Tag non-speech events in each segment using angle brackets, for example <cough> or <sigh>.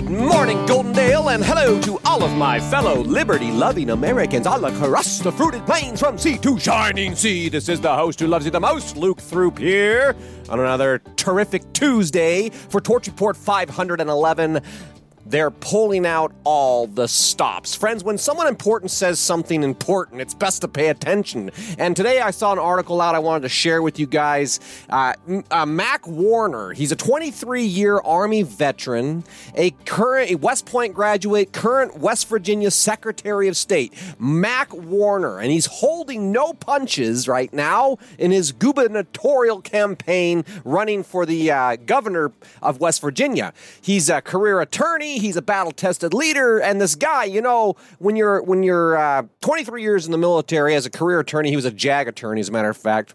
Good morning, Goldendale, and hello to all of my fellow liberty loving Americans all across the fruited plains from sea to shining sea. This is the host who loves you the most, Luke Throop, here on another terrific Tuesday for Torch Report 511 they're pulling out all the stops. Friends, when someone important says something important, it's best to pay attention. And today I saw an article out I wanted to share with you guys. Uh, uh, Mac Warner, he's a 23 year Army veteran, a current a West Point graduate, current West Virginia Secretary of State. Mac Warner, and he's holding no punches right now in his gubernatorial campaign running for the uh, governor of West Virginia. He's a career attorney he's a battle tested leader, and this guy, you know, when you're when you're uh, 23 years in the military as a career attorney, he was a JAG attorney, as a matter of fact.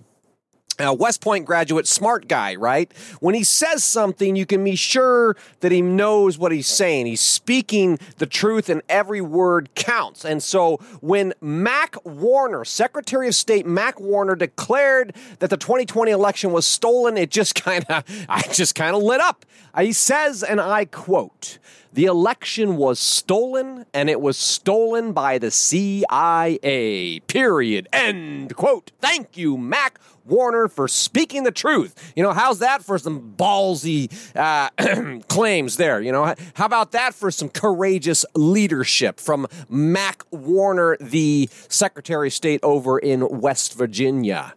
A West Point graduate, smart guy, right? When he says something, you can be sure that he knows what he's saying. He's speaking the truth, and every word counts. And so, when Mac Warner, Secretary of State Mac Warner, declared that the 2020 election was stolen, it just <laughs> kind of, I just kind of lit up. Uh, he says, and I quote, the election was stolen, and it was stolen by the CIA. Period. End quote. Thank you, Mac Warner, for speaking the truth. You know, how's that for some ballsy uh, <clears throat> claims there? You know, how about that for some courageous leadership from Mac Warner, the Secretary of State over in West Virginia?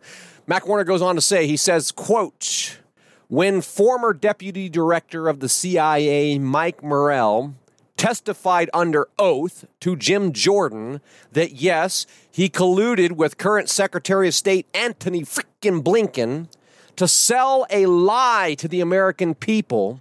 Mac Warner goes on to say, he says, quote, when former deputy director of the CIA, Mike Morrell, testified under oath to Jim Jordan that yes, he colluded with current Secretary of State Antony frickin' Blinken to sell a lie to the American people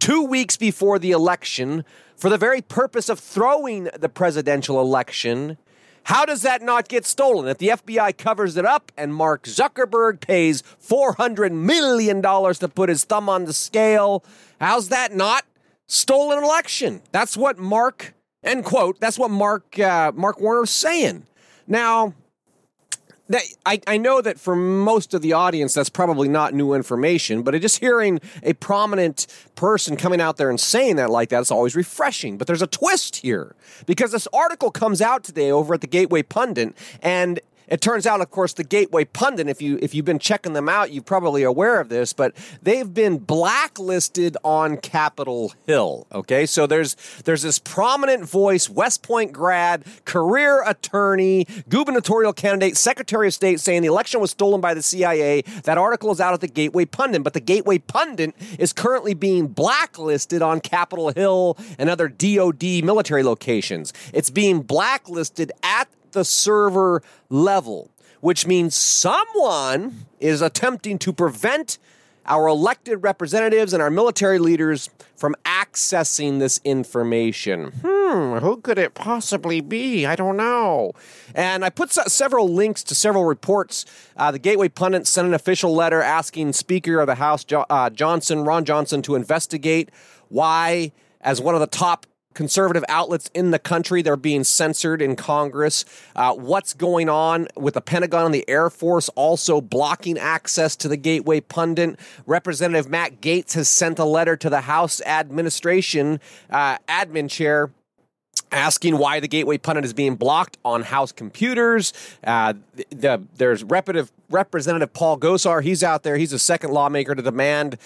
two weeks before the election for the very purpose of throwing the presidential election how does that not get stolen? If the FBI covers it up and Mark Zuckerberg pays $400 million to put his thumb on the scale, how's that not stolen election? That's what Mark, end quote, that's what Mark, uh, Mark Warner's saying. Now, that I, I know that for most of the audience that's probably not new information but just hearing a prominent person coming out there and saying that like that is always refreshing but there's a twist here because this article comes out today over at the gateway pundit and it turns out, of course, the Gateway Pundit, if you if you've been checking them out, you're probably aware of this, but they've been blacklisted on Capitol Hill. Okay, so there's there's this prominent voice, West Point grad, career attorney, gubernatorial candidate, Secretary of State, saying the election was stolen by the CIA. That article is out at the Gateway Pundit, but the Gateway Pundit is currently being blacklisted on Capitol Hill and other DoD military locations. It's being blacklisted at the server level, which means someone is attempting to prevent our elected representatives and our military leaders from accessing this information. Hmm, who could it possibly be? I don't know. And I put several links to several reports. Uh, the Gateway Pundit sent an official letter asking Speaker of the House jo- uh, Johnson, Ron Johnson, to investigate why, as one of the top conservative outlets in the country. They're being censored in Congress. Uh, what's going on with the Pentagon and the Air Force also blocking access to the Gateway Pundit? Representative Matt Gaetz has sent a letter to the House administration uh, admin chair asking why the Gateway Pundit is being blocked on House computers. Uh, the, the, there's repetitive Representative Paul Gosar. He's out there. He's a second lawmaker to demand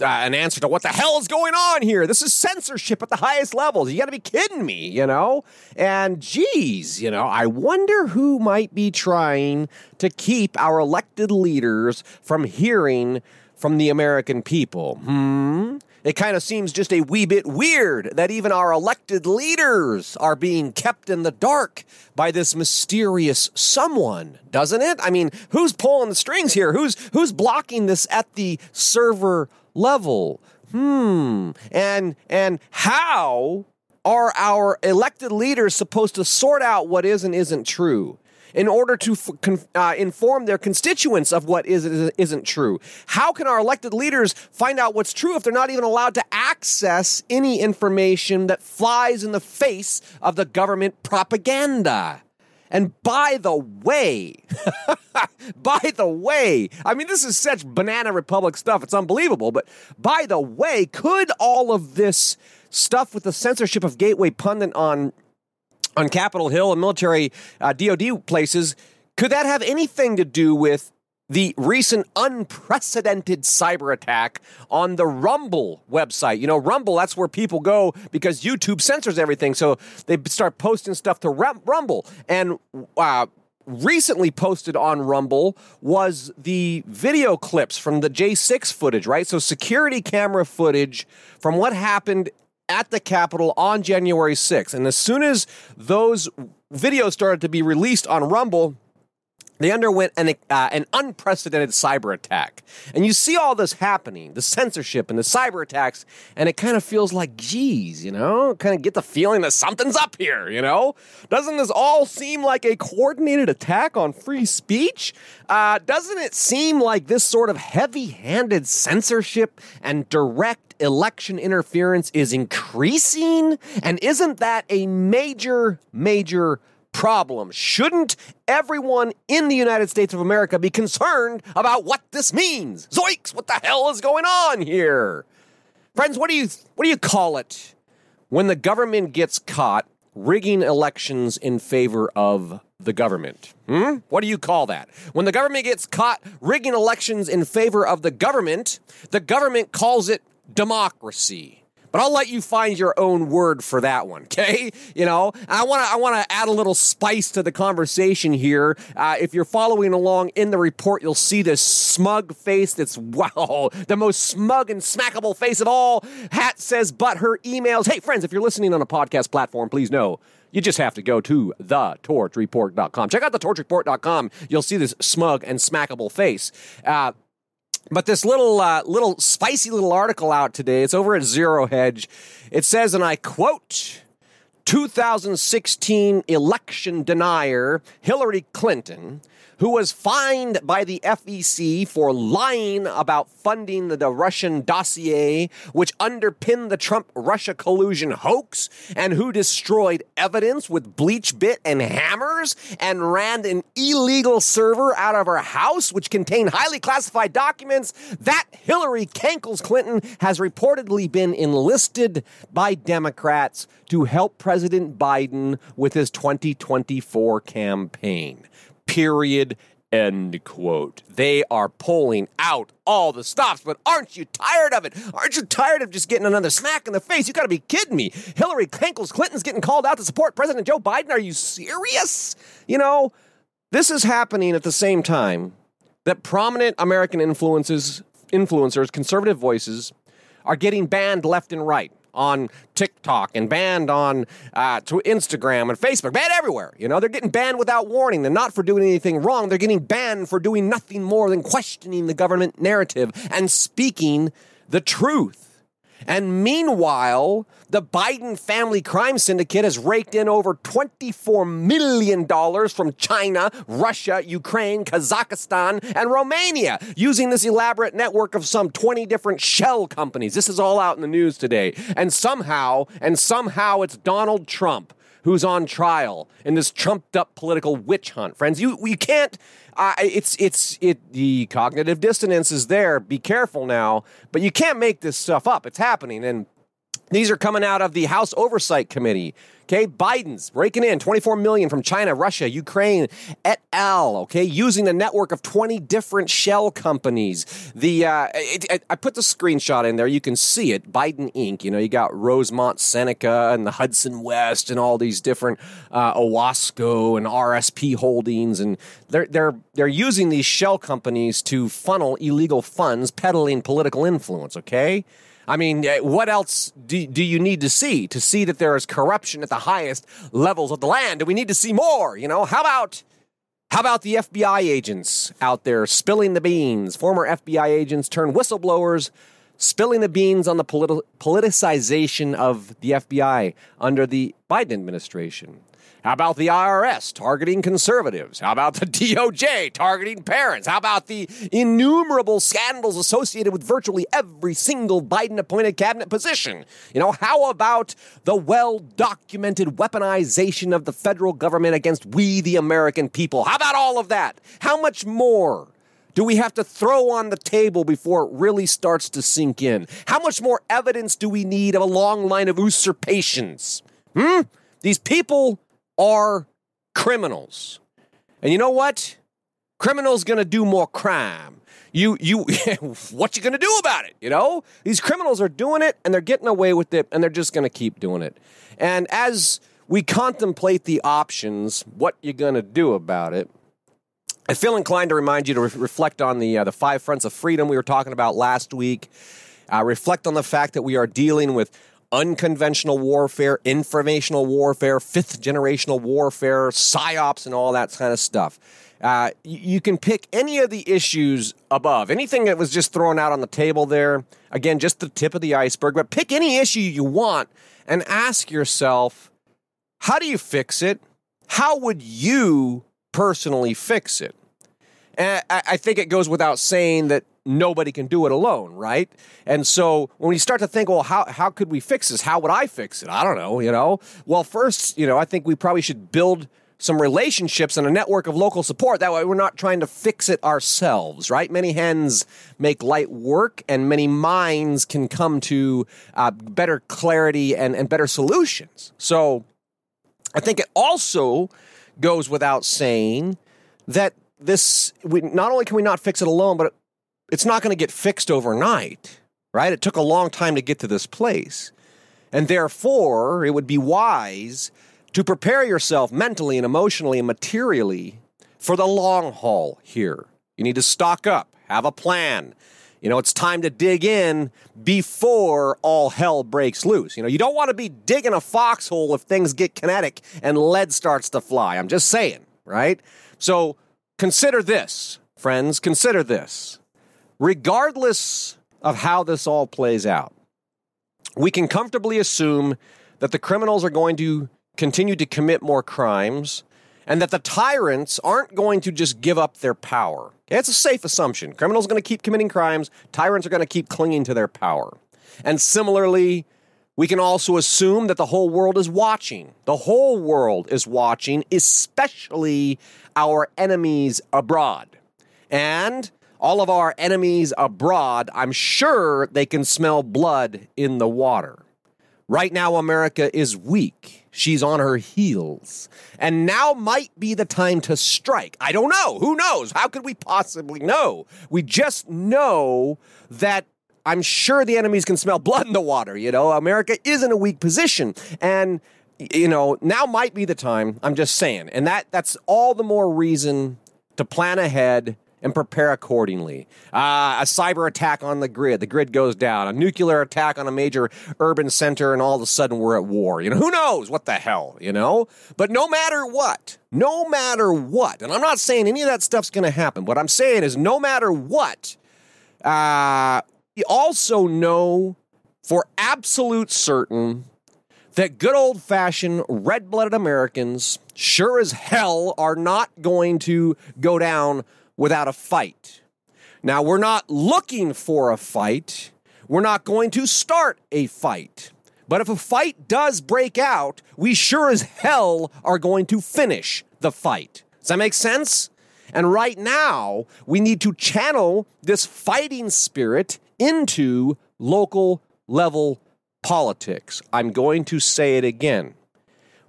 uh, an answer to what the hell is going on here. This is censorship at the highest levels. You got to be kidding me, you know? And geez, you know, I wonder who might be trying to keep our elected leaders from hearing from the American people. Hmm? It kind of seems just a wee bit weird that even our elected leaders are being kept in the dark by this mysterious someone, doesn't it? I mean, who's pulling the strings here? Who's who's blocking this at the server level? Hmm. And and how are our elected leaders supposed to sort out what is and isn't true? In order to uh, inform their constituents of what is isn't true. How can our elected leaders find out what's true if they're not even allowed to access any information that flies in the face of the government propaganda? And by the way, <laughs> by the way, I mean, this is such banana republic stuff. It's unbelievable. But by the way, could all of this stuff with the censorship of Gateway Pundit on on Capitol Hill and military uh, DoD places. Could that have anything to do with the recent unprecedented cyber attack on the Rumble website. You know, Rumble, that's where people go because YouTube censors everything. So they start posting stuff to Rumble. And uh, recently posted on Rumble was the video clips from the J6 footage, right? So security camera footage from what happened at the Capitol on January 6th. And as soon as those videos started to be released on Rumble, they underwent an, uh, an unprecedented cyber attack. And you see all this happening, the censorship and the cyber attacks, and it kind of feels like, geez, you know, kind of get the feeling that something's up here, you know? Doesn't this all seem like a coordinated attack on free speech? Uh, doesn't it seem like this sort of heavy handed censorship and direct election interference is increasing? And isn't that a major, major problem. Shouldn't everyone in the United States of America be concerned about what this means? Zoinks, what the hell is going on here? Friends, what do you what do you call it when the government gets caught rigging elections in favor of the government? Hmm? What do you call that? When the government gets caught rigging elections in favor of the government, the government calls it democracy. But I'll let you find your own word for that one, <laughs> okay? You know, I want to I want to add a little spice to the conversation here. Uh, if you're following along in the report, you'll see this smug face. That's <laughs> wow, the most smug and smackable face of all. Hat says, but her emails. Hey, friends, if you're listening on a podcast platform, please know you just have to go to thetorchreport.com. Check out thetorchreport.com. You'll see this smug and smackable face. Uh, but this little uh, little spicy little article out today. It's over at Zero Hedge. It says, and I quote. 2016 election denier Hillary Clinton who was fined by the FEC for lying about funding the Russian dossier, which underpinned the Trump Russia collusion hoax, and who destroyed evidence with BleachBit and hammers, and ran an illegal server out of her house, which contained highly classified documents. That Hillary Cankles Clinton has reportedly been enlisted by Democrats to help President Biden with his 2024 campaign. Period. End quote. They are pulling out all the stops, but aren't you tired of it? Aren't you tired of just getting another smack in the face? You gotta be kidding me. Hillary Cankles Clinton's getting called out to support President Joe Biden. Are you serious? You know, this is happening at the same time that prominent American influences, influencers, conservative voices, are getting banned left and right on TikTok and banned on uh, to Instagram and Facebook, banned everywhere. You know, they're getting banned without warning. They're not for doing anything wrong. They're getting banned for doing nothing more than questioning the government narrative and speaking the truth. And meanwhile, the Biden family crime syndicate has raked in over $24 million from China, Russia, Ukraine, Kazakhstan, and Romania using this elaborate network of some 20 different shell companies. This is all out in the news today. And somehow, and somehow it's Donald Trump who's on trial in this trumped up political witch hunt. Friends, you, you can't uh, it's it's it the cognitive dissonance is there. Be careful now, but you can't make this stuff up. It's happening, and these are coming out of the House Oversight Committee. Okay, Biden's breaking in 24 million from China, Russia, Ukraine, et al. Okay, using a network of 20 different shell companies. The uh, it, it, I put the screenshot in there. You can see it. Biden Inc. You know, you got Rosemont Seneca and the Hudson West and all these different uh, Owasco and RSP Holdings, and they're they're they're using these shell companies to funnel illegal funds, peddling political influence. Okay. I mean, eh, what else do, do you need to see to see that there is corruption at the highest levels of the land? Do we need to see more? You know, how about how about the FBI agents out there spilling the beans? Former FBI agents turn whistleblowers, spilling the beans on the politi- politicization of the FBI under the Biden administration. How about the IRS targeting conservatives? How about the <laughs> DOJ targeting parents? How about the innumerable scandals associated with virtually every single Biden appointed cabinet position? You know, how about the well documented weaponization of the federal government against we, the American people? How about all of that? How much more? do we have to throw on the table before it really starts to sink in? How much more evidence do we need of a long line of usurpations? Hmm? These people are criminals. And you know what? Criminals going to do more crime. You you <laughs> what you going to do about it, you know? These criminals are doing it and they're getting away with it and they're just going to keep doing it. And as we contemplate the options, what you're going to do about it? I feel inclined to remind you to re- reflect on the uh, the five fronts of freedom we were talking about last week. Uh, reflect on the fact that we are dealing with unconventional warfare, informational warfare, fifth generational warfare, psyops, and all that kind of stuff. Uh, you can pick any of the issues above, anything that was just thrown out on the table there. Again, just the tip of the iceberg, but pick any issue you want and ask yourself, how do you fix it? How would you personally fix it? And I think it goes without saying that nobody can do it alone, right? And so when you start to think, well, how, how could we fix this? How would I fix it? I don't know, you know? Well, first, you know, I think we probably should build some relationships and a network of local support. That way we're not trying to fix it ourselves, right? Many hands make light work and many minds can come to uh, better clarity and, and better solutions. So I think it also goes without saying that this we, not only can we not fix it alone, but it's not going to get fixed overnight, right? It took a long time to get to this place. And therefore, it would be wise to prepare yourself mentally and emotionally and materially for the long haul here. You need to stock up, have a plan. You know, it's time to dig in before all hell breaks loose. You know, you don't want to be digging a foxhole if things get kinetic and lead starts to fly. I'm just saying, right? So consider this, friends, consider this. Regardless of how this all plays out, we can comfortably assume that the criminals are going to continue to commit more crimes and that the tyrants aren't going to just give up their power. It's a safe assumption. Criminals are going to keep committing crimes, tyrants are going to keep clinging to their power. And similarly, we can also assume that the whole world is watching. The whole world is watching, especially our enemies abroad. And all of our enemies abroad, I'm sure they can smell blood in the water. Right now, America is weak. She's on her heels. And now might be the time to strike. I don't know. Who knows? How could we possibly know? We just know that I'm sure the enemies can smell blood in the water. You know, America is in a weak position. And, you know, now might be the time. I'm just saying. And that that's all the more reason to plan ahead and prepare accordingly. Uh, a cyber attack on the grid, the grid goes down. A nuclear attack on a major urban center, and all of a sudden we're at war. You know, who knows what the hell, you know? But no matter what, no matter what, and I'm not saying any of that stuff's going to happen. What I'm saying is, no matter what, uh, we also know for absolute certain that good old fashioned red blooded Americans sure as hell are not going to go down without a fight. Now, we're not looking for a fight. We're not going to start a fight. But if a fight does break out, we sure as hell are going to finish the fight. Does that make sense? And right now, we need to channel this fighting spirit into local level politics. I'm going to say it again.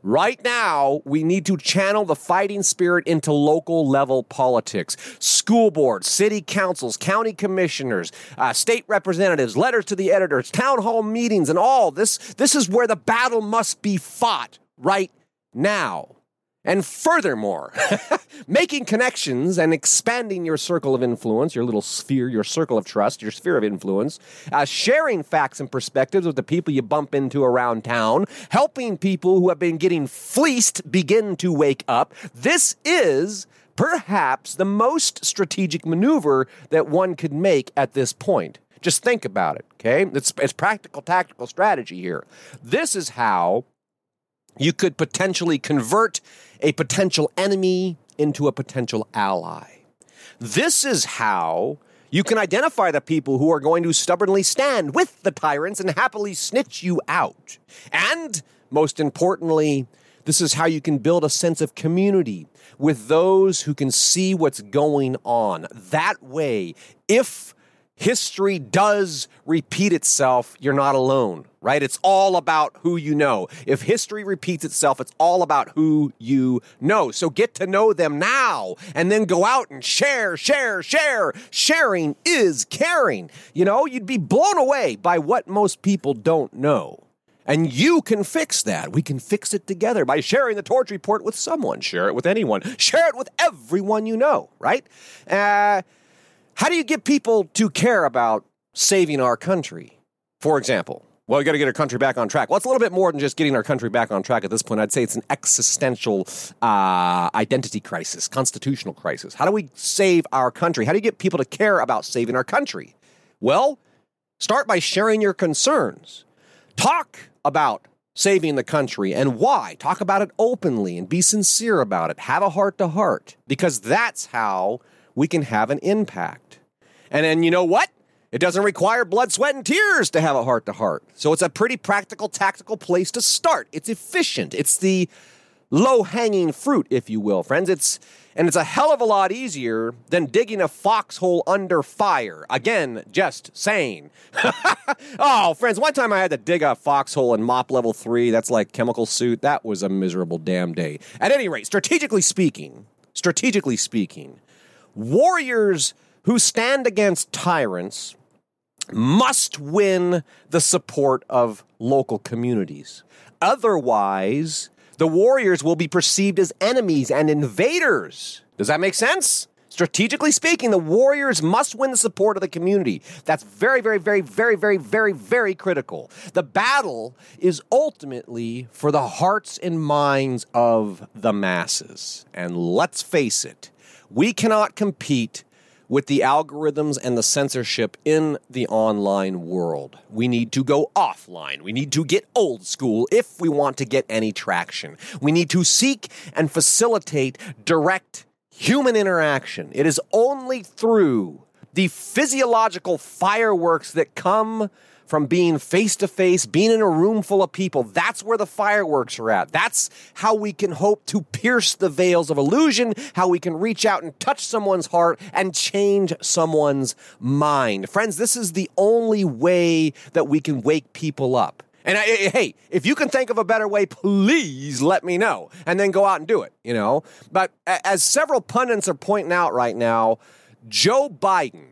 Right now, we need to channel the fighting spirit into local level politics. School boards, city councils, county commissioners, uh, state representatives, letters to the editors, town hall meetings, and all this. This is where the battle must be fought right now. And furthermore, <laughs> making connections and expanding your circle of influence, your little sphere, your circle of trust, your sphere of influence, uh, sharing facts and perspectives with the people you bump into around town, helping people who have been getting fleeced begin to wake up. This is perhaps the most strategic maneuver that one could make at this point. Just think about it, okay? It's, it's practical tactical strategy here. This is how you could potentially convert a potential enemy into a potential ally. This is how you can identify the people who are going to stubbornly stand with the tyrants and happily snitch you out. And most importantly, This is how you can build a sense of community with those who can see what's going on. That way, if history does repeat itself, you're not alone, right? It's all about who you know. If history repeats itself, it's all about who you know. So get to know them now and then go out and share, share, share. Sharing is caring. You know, you'd be blown away by what most people don't know. And you can fix that. We can fix it together by sharing the Torch Report with someone. Share it with anyone. Share it with everyone you know, right? Uh, how do you get people to care about saving our country? For example, well, we got to get our country back on track. Well, it's a little bit more than just getting our country back on track at this point. I'd say it's an existential uh, identity crisis, constitutional crisis. How do we save our country? How do you get people to care about saving our country? Well, start by sharing your concerns. Talk about saving the country and why. Talk about it openly and be sincere about it. Have a heart to heart because that's how we can have an impact. And then you know what? It doesn't require blood, sweat, and tears to have a heart to heart. So it's a pretty practical, tactical place to start. It's efficient. It's the low hanging fruit, if you will, friends. It's and it's a hell of a lot easier than digging a foxhole under fire. Again, just saying. <laughs> oh, friends, one time I had to dig a foxhole in MOPP level three. That's like chemical suit. That was a miserable damn day. At any rate, strategically speaking, strategically speaking, warriors who stand against tyrants must win the support of local communities. Otherwise, the warriors will be perceived as enemies and invaders. Does that make sense? Strategically speaking, the Warriors must win the support of the community. That's very, very, very, very, very, very, very critical. The battle is ultimately for the hearts and minds of the masses. And let's face it, we cannot compete with the algorithms and the censorship in the online world. We need to go offline. We need to get old school if we want to get any traction. We need to seek and facilitate direct human interaction. It is only through the physiological fireworks that come from being face to face, being in a room full of people. That's where the fireworks are at. That's how we can hope to pierce the veils of illusion, how we can reach out and touch someone's heart and change someone's mind. Friends, this is the only way that we can wake people up. And I, eh, hey, if you can think of a better way, please let me know and then go out and do it, you know? But as several pundits are pointing out right now, Joe Biden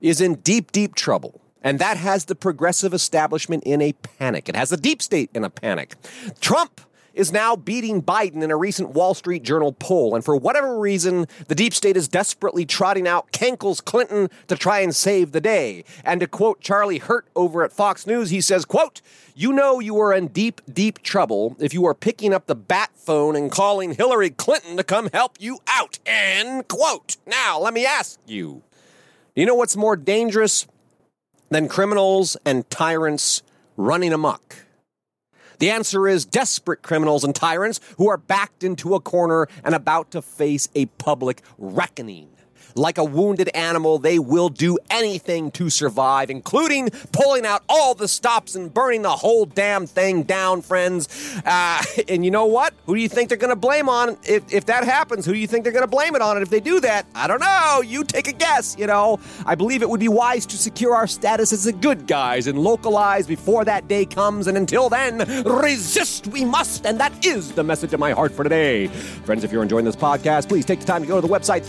is in deep, deep trouble. And that has the progressive establishment in a panic. It has the deep state in a panic. Trump is now beating Biden in a recent Wall Street Journal poll. And for whatever reason, the deep state is desperately trotting out Cankles Clinton to try and save the day. And to quote Charlie Hurt over at Fox News, he says, quote, you know you are in deep, deep trouble if you are picking up the bat phone and calling Hillary Clinton to come help you out. End quote. Now, let me ask you, do you know what's more dangerous than criminals and tyrants running amok? The answer is desperate criminals and tyrants who are backed into a corner and about to face a public reckoning. Like a wounded animal, they will do anything to survive, including pulling out all the stops and burning the whole damn thing down, friends. Uh, <laughs> and you know what? Who do you think they're going to blame on if, if that happens? Who do you think they're going to blame it on? And if they do that, I don't know. You take a guess, you know. I believe it would be wise to secure our status as the good guys and localize before that day comes. And until then, resist we must. And that is the message of my heart for today. Friends, if you're enjoying this podcast, please take the time to go to the website,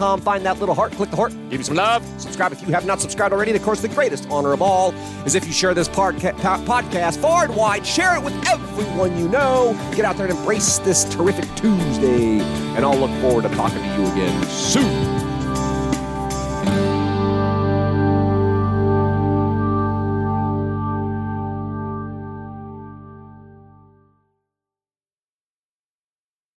Find that little heart, click the heart, give you some love. Subscribe if you have not subscribed already. And of course, the greatest honor of all is if you share this podca- podcast far and wide. Share it with everyone you know. Get out there and embrace this terrific Tuesday. And I'll look forward to talking to you again soon.